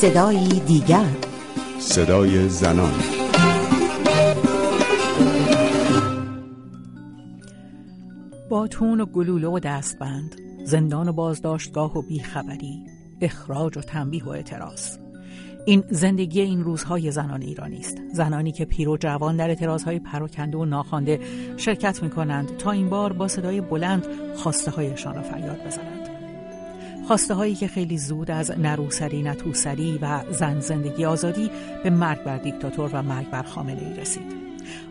صدایی دیگر. صدای زنان. باتون و گلوله و دستبند زندان و بازداشتگاه و بیخبری اخراج و تنبیه و اعتراض. این زندگی این روزهای زنان ایرانی است. زنانی که پیر و جوان در اعتراضهای پراکنده و ناخوانده شرکت می کنند تا این بار با صدای بلند خواسته هایشان را فریاد بزنند. خواسته هایی که خیلی زود از نروسری نتوسری و زن زندگی آزادی به مرگ بر دیکتاتور و مرگ بر خامنه ای رسید.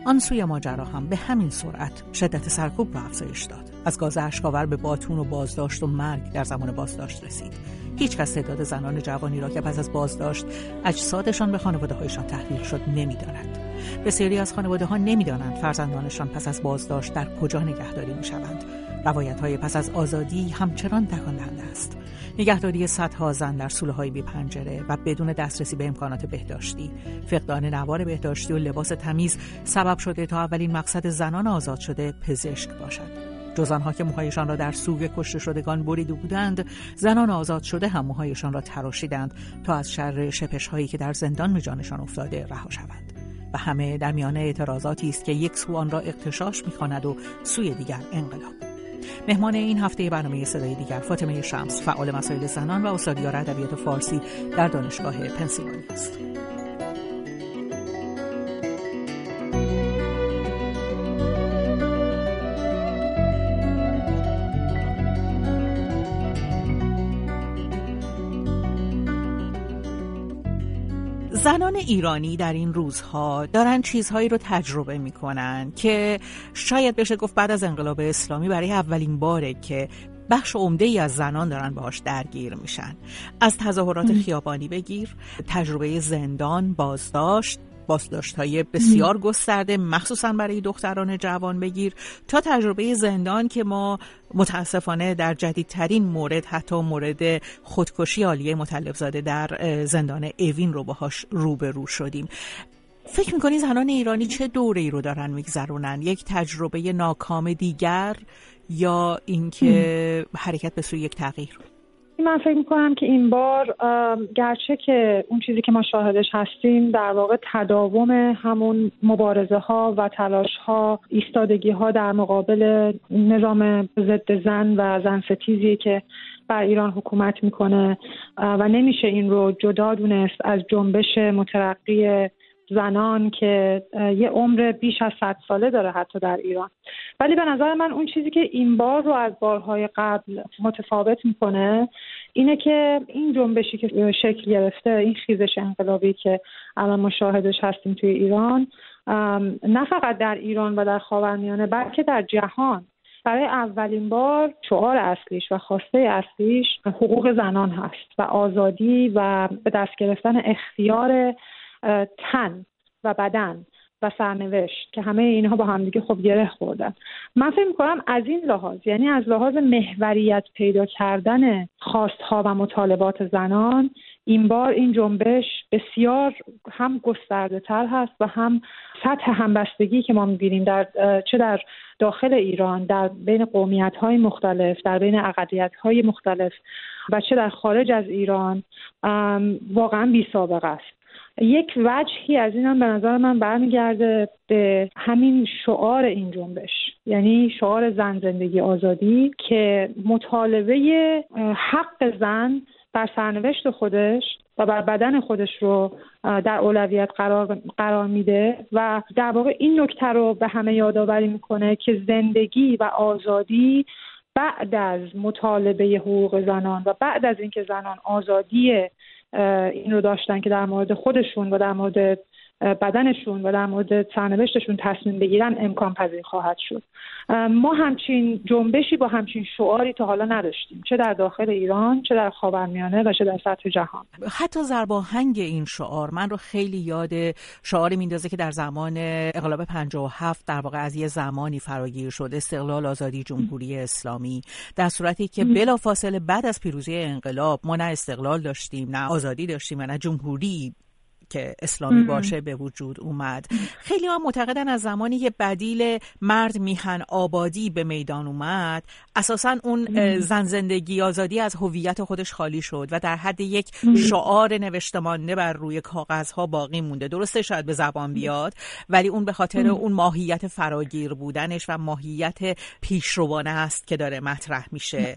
آن سوی ماجرا هم به همین سرعت شدت سرکوب و افزایش داد. از گاز اشکاور به باتون و بازداشت و مرگ در زمان بازداشت رسید. هیچ کس تعداد زنان جوانی را که پس از بازداشت اجسادشان به خانواده هایشان تحویل شد نمی‌داند. بسیاری از خانواده ها نمی‌دانند فرزندانشان پس از بازداشت در کجا نگهداری می شوند روایت های پس از آزادی همچنان تکان است. نگهداری صدها زن در سوله های بی پنجره و بدون دسترسی به امکانات بهداشتی. فقدان نوار بهداشتی و لباس تمیز سبب شده تا اولین مقصد زنان آزاد شده پزشک باشد. جز آنها که موهایشان را در سوگ کشته شدگان بریده بودند زنان آزاد شده هم موهایشان را تراشیدند تا از شر شپش هایی که در زندان به جانشان افتاده رها شوند. و همه در میان اعتراضاتی است که یک سو آن را اقتشاش می‌خواند و سوی دیگر انقلاب. مهمان این هفته برنامه صدای دیگر فاطمه شمس فعال مسائل زنان و استادیار ادبیات فارسی در دانشگاه پنسیلوانیا است. ایرانی در این روزها دارن چیزهایی رو تجربه می‌کنن که شاید بشه گفت بعد از انقلاب اسلامی برای اولین باره که بخش عمده ای از زنان دارن باهاش درگیر میشن. از تظاهرات خیابانی بگیر تجربه زندان بازداشت بازداشت های بسیار گسترده مخصوصا برای دختران جوان بگیر تا تجربه زندان که ما متاسفانه در جدیدترین مورد حتی مورد خودکشی عالیه مطلب زاده در زندان اوین رو باهاش روبرو شدیم. فکر می‌کنی زنان ایرانی چه دوره ای رو دارن میگذرونن؟ یک تجربه ناکام دیگر یا اینکه حرکت به سوی یک تغییر؟ من فکر می‌کنم که این بار گرچه که اون چیزی که ما شاهدش هستیم در واقع تداوم همون مبارزه ها و تلاش ها ایستادگی ها در مقابل نظام ضد زن و زن ستیزی که بر ایران حکومت می‌کنه و نمیشه این رو جدا دونست از جنبش مترقی زنان که یه عمر بیش از صد ساله داره حتی در ایران. ولی به نظر من اون چیزی که این بار رو از بارهای قبل متفاوت می‌کنه اینه که این جنبشی که شکل گرفته این خیزش انقلابی که الان مشاهدش هستیم توی ایران نه فقط در ایران و در خاورمیانه بلکه در جهان. برای اولین بار شعار اصلیش و خواسته اصلیش حقوق زنان هست و آزادی و به دست گرفتن اختیار تن و بدن و سرنوشت که همه اینها با همدیگه خب گره خوردن من فکر می‌کنم از این لحاظ یعنی از لحاظ محوریت پیدا کردن خواستها و مطالبات زنان این بار این جنبش بسیار هم گسترده تر هست و هم سطح همبستگی که ما می‌بینیم در چه در داخل ایران در بین قومیت های مختلف در بین اقلیت های مختلف و چه در خارج از ایران واقعا بی سابقه است. یک وجهی از این هم به نظر من برمیگرده به همین شعار این جنبش. یعنی شعار زن زندگی آزادی که مطالبه حق زن بر سرنوشت خودش و بر بدن خودش رو در اولویت قرار, قرار میده و در واقع این نکته رو به همه یادآوری می‌کنه که زندگی و آزادی بعد از مطالبه حقوق زنان و بعد از اینکه زنان آزادی این رو داشتن که در مورد خودشون و در مورد بدنشون و در مورد سرنوشتشون تصمیم بگیرن امکان پذیر خواهد شد. ما همچین جنبشی با همچین شعاری تا حالا نداشتیم چه در داخل ایران چه در خاورمیانه و چه در سطح جهان. حتی زرباهنگ این شعار من رو خیلی یاد شعاری میندازه که در زمان انقلاب 57 در واقع از یه زمانی فراگیر شد استقلال آزادی جمهوری اسلامی. در صورتی که بلافاصله بعد از پیروزی انقلاب ما نه استقلال داشتیم نه آزادی داشتیم و نه جمهوری که اسلامی باشه به وجود اومد. خیلی ها معتقدن از زمانی که بدیل مرد میهن آبادی به میدان اومد اساسا اون زن زندگی آزادی از هویت خودش خالی شد و در حد یک شعار نوشتمانه بر روی کاغذها باقی مونده. درسته شاید به زبان بیاد ولی اون به خاطر اون ماهیت فراگیر بودنش و ماهیت پیشروانه است که داره مطرح میشه.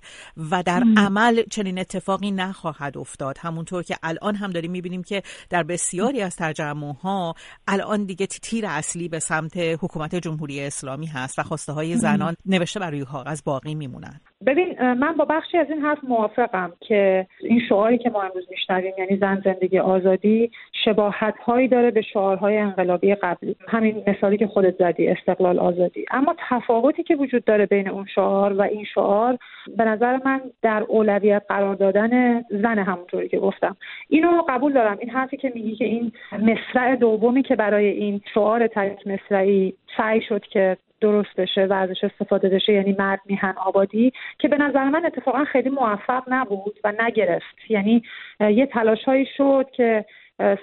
و در عمل چنین اتفاقی نخواهد افتاد. همونطور که الان هم داریم می‌بینیم که در بسیاری از تجمع ها الان دیگه تیر اصلی به سمت حکومت جمهوری اسلامی هست و خواسته های زنان نوشته بر روی کاغذ باقی میمونن. ببین من با بخشی از این حرف موافقم که این شعاری که ما امروز میشنویم یعنی زن زندگی آزادی شباهت هایی داره به شعارهای انقلابی قبلی. همین مثالی که خودت زدی استقلال آزادی. اما تفاوتی که وجود داره بین اون شعار و این شعار به نظر من در اولویت قرار دادن زن همونطوری که گفتم. اینو قبول دارم. این حرفی که میگی که این مصرع دومی که برای این شعار تک مصرعی سعی شد که درست بشه و ازش استفاده بشه یعنی مرد میهن آبادی که به نظر من اتفاقا خیلی موفق نبود و نگرفت. یعنی یه تلاش هایی شد که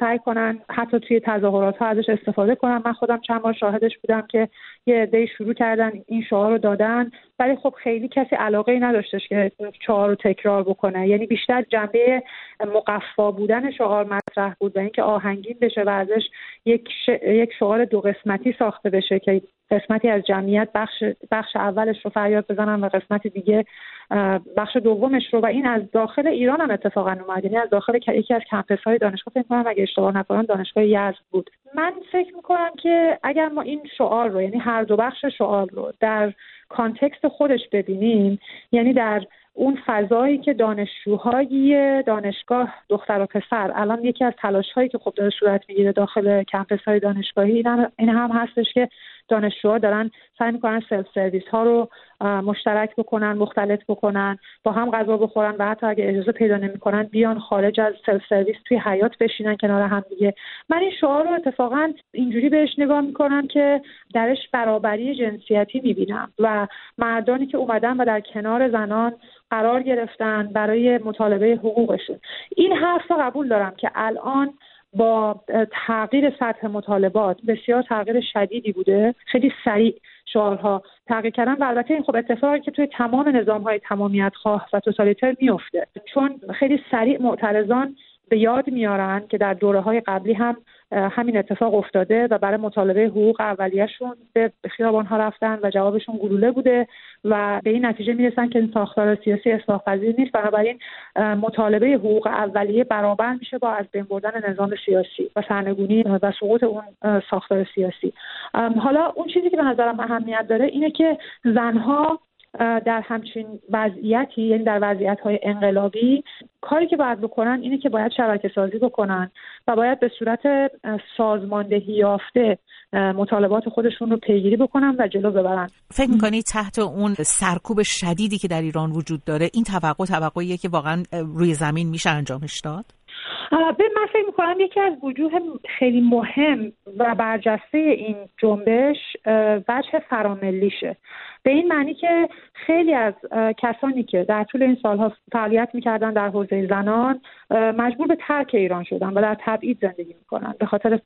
سعی کنن حتی توی تظاهرات ها ازش استفاده کنن. من خودم چند بار شاهدش بودم که یه عده شروع کردن این شعار رو دادن. ولی خب خیلی کسی علاقه ای نداشتش که شعار رو تکرار بکنه. یعنی بیشتر جنبه مقفا بودن شعار مطرح بود و اینکه آهنگین بشه و ازش یک, یک شعار دو قسمتی ساخته بشه که قسمتی از جمعیت بخش, بخش اولش رو فریاد بزنن و قسمت دیگه بخش دومش رو و این از داخل ایران هم اتفاقا اومد. یعنی از داخل یکی از کمپس های دانشگاه فکر کنم اگه اشتباه نکنم دانشگاه یزد بود. من فکر می‌کنم که اگر ما این شعار رو یعنی هر دو بخش شعار رو در context خودش ببینیم یعنی در اون فضایی که دانشجوهای دانشگاه دختر و پسر الان یکی از تلاش هایی که خب داره صورت می‌گیره داخل campus های دانشگاهی این هم هستش که دانشجوها دارن سعی می‌کنن سلف سرویس ها رو مشترک بکنن مختلط بکنن با هم غذا بخورن و حتی اگه اجازه پیدا نمی‌کنن بیان خارج از سلف سرویس توی حیات بشینن کنار هم دیگه. من این شعار رو اتفاقا اینجوری بهش نگاه می‌کنم که درش برابری جنسیتی می‌بینم و مردانی که اومدن و در کنار زنان قرار گرفتن برای مطالبه حقوقشون. این حرف رو قبول دارم که الان با تغییر سطح مطالبات بسیار تغییر شدیدی بوده. خیلی سریع شعارها تغییر کردن و البته این خب اتفاقی که توی تمام نظام های تمامیت خواه و توتالیتر میفته چون خیلی سریع معترضان به یاد میارن که در دوره های قبلی هم همین اتفاق افتاده و برای مطالبه حقوق اولیهشون به خیابان ها رفتن و جوابشون گلوله بوده و به این نتیجه می‌رسن که این ساختار سیاسی اصلاح پذیر نیست. بنابراین مطالبه حقوق اولیه برابر میشه با از بین بردن نظام سیاسی و سرنگونی و سقوط اون ساختار سیاسی. حالا اون چیزی که به نظرم اهمیت داره اینه که زنها در همچین وضعیتی یعنی در وضعیت های انقلابی کاری که باید بکنن اینه که باید شبکه سازی بکنن و باید به صورت سازماندهی یافته مطالبات خودشون رو پیگیری بکنن و جلو ببرن. فکر می‌کنی تحت اون سرکوب شدیدی که در ایران وجود داره این توقع توقعیه که واقعا روی زمین میشه انجامش داد؟ به من فکر می‌کنم یکی از وجوه خیلی مهم و برجسته این جنبش وجه فراملیشه. به این معنی که خیلی از کسانی که در طول این سالها فعالیت می‌کردن در حوزه زنان مجبور به ترک ایران شدن و در تبعید زندگی می‌کنن به خاطر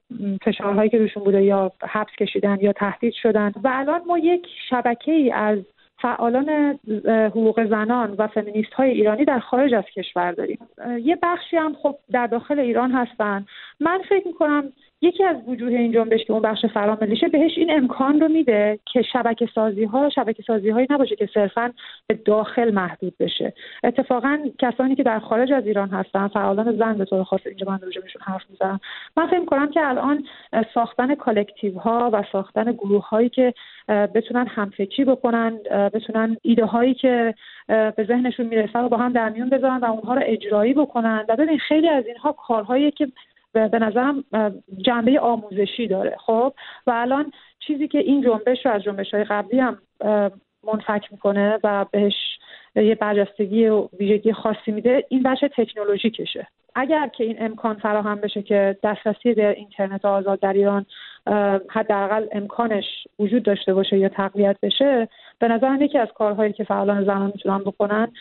فشارهایی که روشون بوده یا حبس کشیدن یا تهدید شدن. و الان ما یک شبکه ای از فعالان حقوق زنان و فمینیست های ایرانی در خارج از کشور داریم. یه بخشی هم خب در داخل ایران هستن. من فکر می‌کنم یکی از وجوه این جنبش که اون بخش فراملیشه بهش این امکان رو میده که شبکه سازی ها شبکه سازی هایی نباشه که صرفا به داخل محدود بشه. اتفاقا کسانی که در خارج از ایران هستن فعالان زن به طور خاص اینجا من راجبشون حرف می‌زنم. من فکر کنم که الان ساختن کالکتیو ها و ساختن گروه هایی که بتونن همفکری بکنن بتونن ایده هایی که به ذهنشون می‌رسه رو با هم در میون بذارن و اونها رو اجرایی بکنن. و ببین خیلی از اینها کارهایی که به نظرم جنبه آموزشی داره خب؟ و الان چیزی که این جنبش رو از جنبش های قبلی هم منفک می‌کنه و بهش یه برجستگی و ویژگی خاصی میده این بخش تکنولوژیکشه. اگر که این امکان فراهم بشه که دسترسی به اینترنت آزاد در ایران حداقل امکانش وجود داشته باشه یا تقویت بشه به نظرم یکی از کارهایی که فعالان زنان می‌تونن بکنن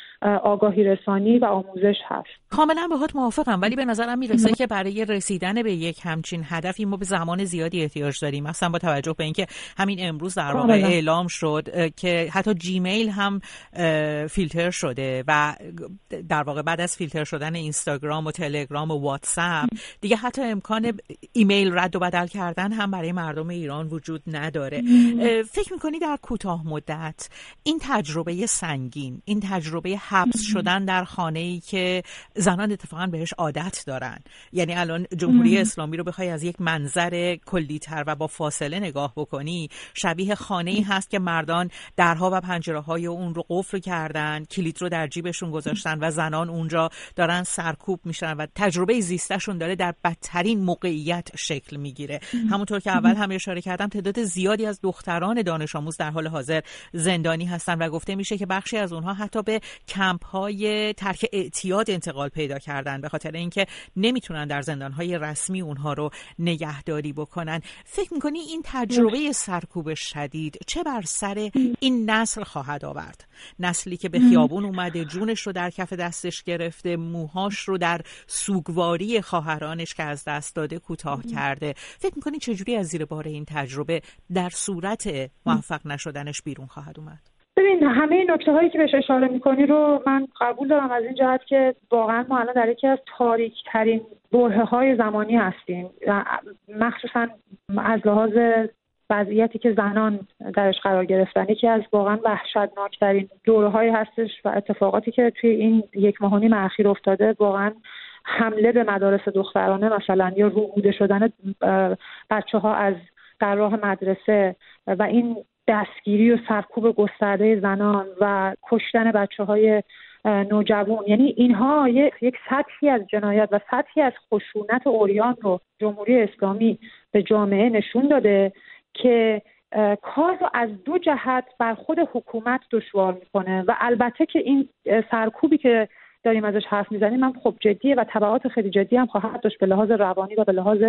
آگاهی رسانی و آموزش هست. کاملا باهات موافقم ولی به نظرم می‌رسه که برای رسیدن به یک همچین هدفی ما به زمان زیادی احتیاج داریم. مثلا با توجه به اینکه همین امروز در واقع اعلام شد که حتی جیمیل هم فیلتر شده و در واقع بعد از فیلتر شدن اینستاگرام و تلگرام و واتساپ دیگه حتی امکان ایمیل رد و بدل کردن هم برای مردم ایران وجود نداره. فکر می‌کنی در کوتاه مدت این تجربه سنگین این تجربه حبس شدن در خانه ای که زنان اتفاقا بهش عادت دارن. یعنی الان جمهوری اسلامی رو بخوای از یک منظر کلیتر و با فاصله نگاه بکنی شبیه خانه ای هست که مردان درها و پنجره های اون رو قفل کردن کلید رو در جیبشون گذاشتن و زنان اونجا دارن سرکوب میشن و تجربه زیستشون داره در بدترین موقعیت شکل می‌گیره. همونطور که اول هم اشاره کردم تعداد زیادی از دختران دانش آموز در حال حاضر زندانی هستن و گفته میشه که بخشی از اونها حتی به کمپ های ترک اعتیاد انتقال پیدا کردن به خاطر اینکه نمی‌تونن در زندان های رسمی اونها رو نگهداری بکنن. فکر می‌کنی این تجربه سرکوب شدید چه بر سر این نسل خواهد آورد؟ نسلی که به خیابون اومده جونش رو در کف دستش گرفته موهاش رو در سوگواری خواهرانش که از دست داده کوتاه کرده. فکر می‌کنی چجوری از زیر بار این تجربه در صورت موفق نشدنش بیرون خواهد اومد. ببین همه نکته هایی که بهش اشاره می‌کنی رو من قبول دارم از این جهت که واقعا ما الان در یکی از تاریک ترین بره های زمانی هستیم. مخصوصا از لحاظ وضعیتی که زنان درش قرار گرفتن یکی از واقعا وحشتناکترین دوره هایی هستش و اتفاقاتی که توی این یک ماه و اخیر افتاده واقعا حمله به مدارس دخترانه مثلا یا روبوده شدن بچه ها از در راه مدرسه و این دستگیری و سرکوب گسترده زنان و کشتن بچه های نوجوان. یعنی اینها یک سطحی از جنایت و سطحی از خشونت اوریان رو جمهوری اسلامی به جامعه نشون داده که کار رو از دو جهت بر خود حکومت دشوار می‌کنه. و البته که این سرکوبی که داریم ازش حرف می‌زنیم. من خب جدیه و تبعات خیلی جدی هم خواهد داشت به لحاظ روانی و به لحاظ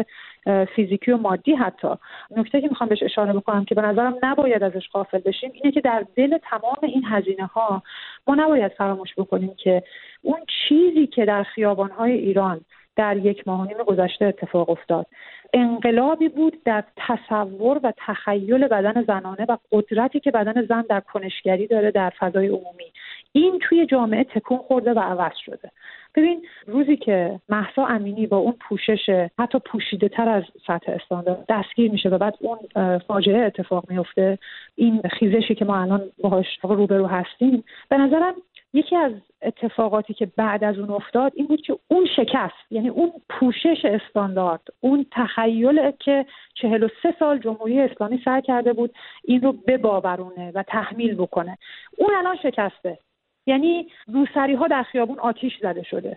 فیزیکی و مادی حتی. نکته که می‌خوام بهش اشاره بکنم که به نظرم نباید ازش غافل بشیم اینه که در دل تمام این هزینه ها ما نباید فراموش بکنیم که اون چیزی که در خیابان های ایران در یک ماه گذشته اتفاق افتاد. انقلابی بود در تصور و تخیل بدن زنانه و قدرتی که بدن زن در کنشگری داره در فضای عمومی. این توی جامعه تکون خورده و عوض شده. ببین روزی که محسا امینی با اون پوشش حتی پوشیده تر از سطح استاندارد دستگیر میشه و بعد اون فاجعه اتفاق میفته این خیزشی که ما الان باهاش روبرو هستیم به نظرم یکی از اتفاقاتی که بعد از اون افتاد این بود که اون شکست یعنی اون پوشش استاندارد اون تخیل که چهل و سه سال جمهوری اسلامی سعی کرده بود این رو بباورونه و تحمیل بکنه. اون الان شکسته. یعنی روسری ها در خیابون آتیش زده شده.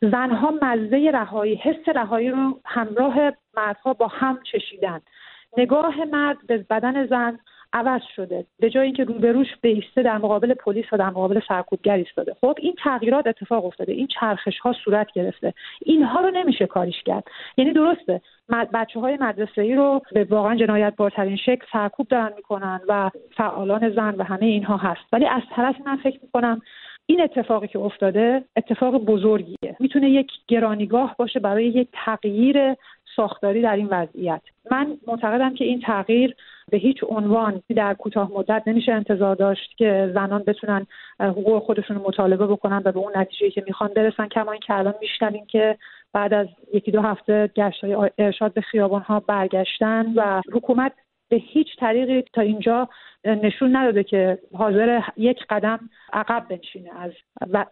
زنها مزه رهایی حس رهایی رو همراه مردها با هم چشیدن. نگاه مرد به بدن زن عوض شده. به جای اینکه روبروش بیسته در مقابل پلیس و در مقابل سرکوبگر ایستاده. خب این تغییرات اتفاق افتاده. این چرخش ها صورت گرفته. اینها رو نمیشه کاریش کرد. یعنی درسته بچه های مدرسه ای رو به واقعا جنایت بارترین شکل سرکوب دارن می‌کنن و فعالان زن و همه اینها هست. ولی از طرف من فکر می‌کنم این اتفاقی که افتاده اتفاق بزرگیه. می‌تونه یک گرانیگاه باشه برای یک تغییر ساختاری در این وضعیت. من معتقدم که این تغییر به هیچ عنوان در کوتاه مدت نمیشه انتظار داشت که زنان بتونن حقوق خودشون رو مطالبه بکنن و به اون نتیجه که می‌خوان برسن. کما اینکه الان میشنویم که بعد از یکی دو هفته گشت های ارشاد به خیابان ها برگشتن و حکومت به هیچ طریقی تا اینجا نشون نداده که حاضر یک قدم عقب بنشینه از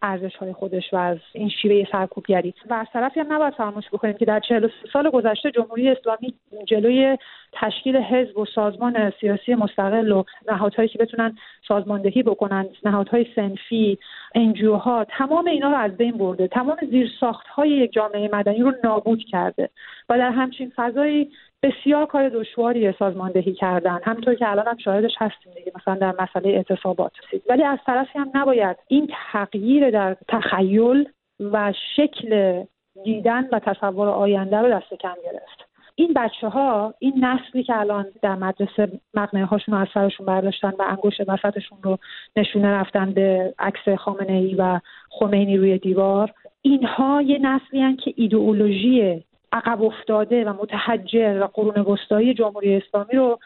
ارزش های خودش و از این شیوه سرکوبگری. و از طرفی هم نباید فراموش بکنیم که در 43 سال گذشته جمهوری اسلامی جلوی تشکیل حزب و سازمان سیاسی مستقل و نهادهایی که بتونن سازماندهی بکنن نهادهای سنفی انجیوها تمام اینا رو از بین برده. تمام زیرساخت های یک جامعه مدنی رو نابود کرده. و در همچین فضایی بسیار کار دشواری سازماندهی کردن. همونطور که الان هم شاهدش هستیم دیگه مثلا در مسئله اعتصابات. ولی از طرفی هم نباید این تغییر در تخیل و شکل دیدن و تصور آینده رو دست کم گرفت. این بچه ها این نسلی که الان در مدرسه مقنعه هاشون رو از سرشون برداشتن و انگشت وسطشون رو نشونه رفتن به عکس خامنه ای و خمینی روی دیوار اینها یه نسلی که ایدئولوژی عقب افتاده و متحجر و قرون وسطایی جمهوری اسلامی رو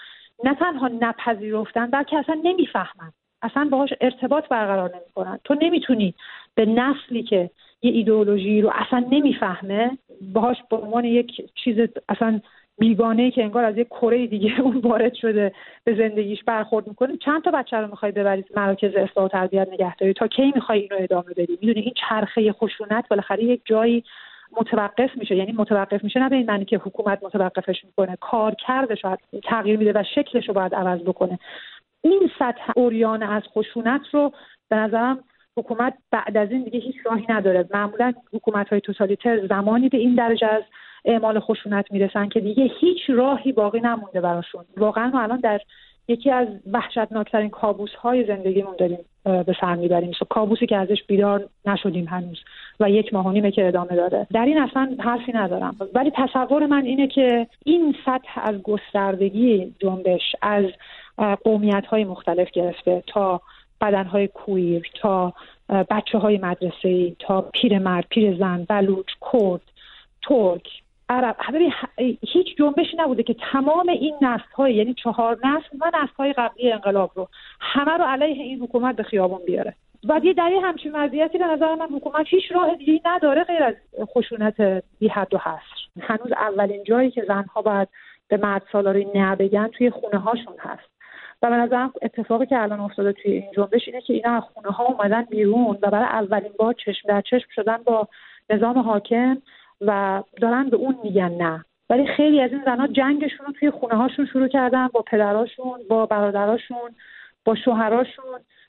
نه تنها نپذیرفتن بلکه اصلا نمی‌فهمن. اصلا باهاش ارتباط برقرار نمی‌کنن. تو نمی‌تونی به نسلی که یه ایدئولوژی رو اصلا نمی‌فهمه باهاش به عنوان یک چیز اصلا بیگانه که انگار از یک کره دیگه اون وارد شده به زندگیش برخورد می‌کنه چند تا بچه رو می‌خوای ببرید مراکز اصلاح و تربیت نگهداری تا کی می‌خوای این رو ادامه بدی؟ می‌دونی این چرخه خشونت بالاخره یک جایی متوقف میشه. یعنی متوقف میشه نه به این معنی که حکومت متوقفش می‌کنه. کار شاید تغییر میده و شکلش رو باید عوض بکنه. این سطح اوریان از خشونت رو به نظرم حکومت بعد از این دیگه هیچ راهی نداره. معمولا حکومت های توتالیتر زمانی به این درجه از اعمال خشونت می‌رسن که دیگه هیچ راهی باقی نمونده براشون. واقعا ما الان در یکی از وحشتناکترین کابوس های زندگیمون داریم به سر می‌بریم. کابوسی که ازش بیدار نشدیم هنوز و یک ماه و نیمه که ادامه داره. در این اصلا حرفی ندارم. ولی تصور من اینه که این سطح از گستردگی جنبش از قومیت های مختلف گرفته تا بدن های کویر تا بچه های مدرسه تا پیرمرد پیر زن بلوچ کرد ترک عرب ببین هیچ جنبشی نبوده که تمام این نسل های یعنی چهار نسل و نسل های قبلی انقلاب رو همه رو علیه این حکومت به خیابون بیاره. و یه در همچین وضعیتی به نظر من حکومت هیچ راه دیگه نداره غیر از خشونت بی حد و حصر. هنوز اولین جایی که زنها باید به مرد سالاری نه توی خونه هاشون هست. و به نظرم اتفاقی که الان افتاده توی این جنبش اینه که اینا از خونه ها اومدن بیرون و برای اولین بار چشم در چشم شدن با نظام حاکم و دارن به اون میگن نه. ولی خیلی از این زنها جنگشون رو توی خونه هاشون شروع کردن با پدراشون با برادراشون با شوهراشون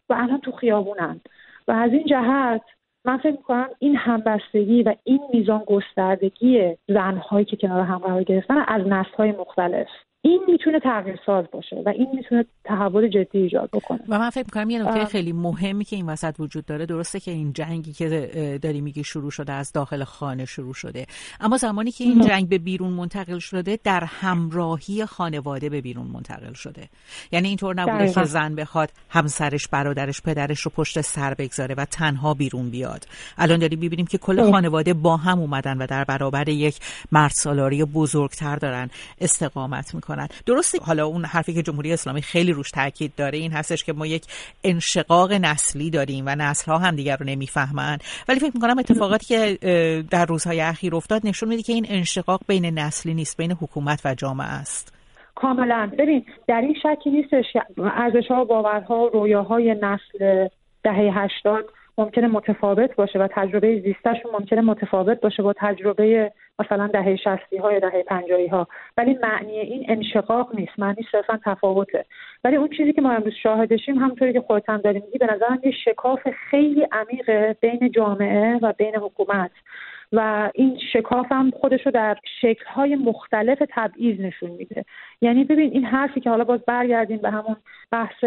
و الان تو خیابونن. و از این جهت من فکر می‌کنم این همبستگی و این میزان گستردگی زنهایی که کنار هم قرار گرفتن از نسلهای مختلف. این می‌تونه تغییر ساز باشه و این می‌تونه تحول جدی ایجاد بکنه. و من فکر می‌کنم یه نکته خیلی مهمی که این وسط وجود داره درسته که این جنگی که داری میگی شروع شده از داخل خانه شروع شده. اما زمانی که این جنگ به بیرون منتقل شده در همراهی خانواده به بیرون منتقل شده. یعنی اینطور نبوده که زن بخواد همسرش برادرش پدرش رو پشت سر بگذاره و تنها بیرون بیاد. الان داریم می‌بینیم که کل خانواده با هم اومدن و در برابر یک مرد سالاری بزرگتر دارن استقامت می‌کنن. درسته حالا اون حرفی که جمهوری اسلامی خیلی روش تاکید داره این هستش که ما یک انشقاق نسلی داریم و نسل ها هم دیگر رو نمی‌فهمن ولی فکر می‌کنم اتفاقاتی که در روزهای اخیر افتاد نشون میده که این انشقاق بین نسلی نیست بین حکومت و جامعه است. کاملا. ببین در این شکی نیستش ارزش ها باورها رویاهای نسل دهه هشتاد ممکنه متفاوت باشه و تجربه زیستشون ممکنه متفاوت باشه با تجربه مثلا دهه شستی ها یا دهه پنجایی ها ولی معنی این انشقاق نیست معنی صرفا تفاوته. ولی اون چیزی که ما امروز شاهدشیم همونطوری که خودت هم داری میگی به نظرم یه شکاف خیلی عمیقه بین جامعه و بین حکومت. و این شکاف هم خودش رو در شکلهای مختلف تبعیض نشون میده. یعنی ببین این حرفی که حالا باز برگردیم به همون بحث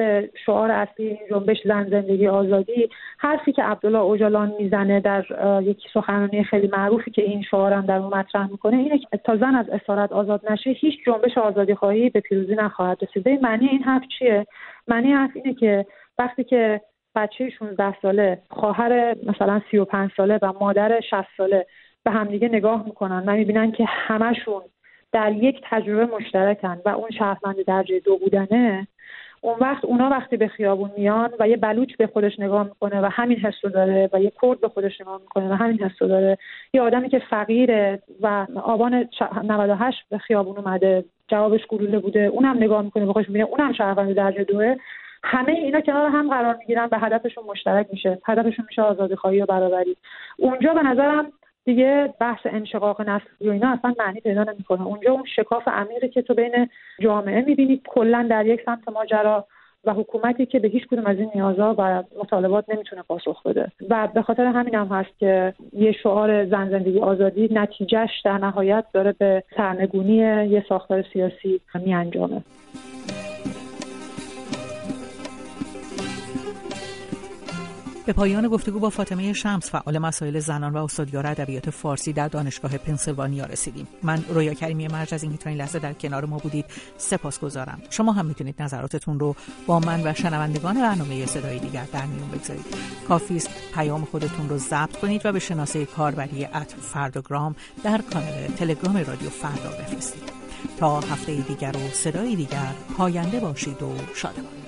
شعار اصلی این جنبش زن زندگی آزادی حرفی که عبدالله اوجالان می‌زنه در یک سخنرانی خیلی معروفی که این شعارم در اون مطرح می‌کنه اینه که تا زن از اسارت آزاد نشه هیچ جنبش آزادی خواهی به پیروزی نخواهد رسید. معنی این حرف چیه؟ معنی حرف اینه که وقتی که بچه 16 ساله خواهر مثلا 35 ساله و مادر 60 ساله به همدیگه نگاه می‌کنن و می‌بینن که همشون در یک تجربه مشترکن و اون شهروند درجه دو بودنه اون وقت اونا وقتی به خیابون میان و یه بلوچ به خودش نگاه می‌کنه و همین حس رو داره و یه کرد به خودش نگاه می‌کنه و همین حس رو داره. یه آدمی که فقیره و آبان 98 به خیابون اومده جوابش گلوله بوده اونم نگاه می‌کنه به خودش می‌بینه اونم شهروند درجه دوه. همه اینا کنار هم قرار می‌گیرن به هدفشون مشترک میشه. هدفشون میشه آزادی خواهی و برابری. اونجا به نظرم دیگه بحث انشقاق نسلی و اینا اصلا معنی پیدا نمی‌کنه. اونجا اون شکاف عمیقی که تو بین جامعه می‌بینی کلا در یک سمت ماجرا و حکومتی که به هیچ کدوم از این نیازها و مطالبات نمی‌تونه پاسخ بده. و به خاطر همین هم هست که یه شعار زن زندگی آزادی نتیجهش در نهایت داره به سرنگونی یه ساختار سیاسی میانجامه. به پایان گفتگو با فاطمه شمس فعال مسائل زنان و استادیار ادبیات فارسی در دانشگاه پنسیلوانیا رسیدیم. من رویا کریمی مرج از اینکه تا این لحظه در کنار ما بودید. سپاسگزارم شما هم می‌تونید نظراتتون رو با من و شنوندگان برنامه صدای دیگر در میون بگذارید. کافی است پیام خودتون رو ضبط کنید و به شناسه کاربری ات فردوگرام در کانال تلگرام رادیو فردا بفرستید. تا هفته دیگر و صدای دیگر پاینده باشید و شادمان.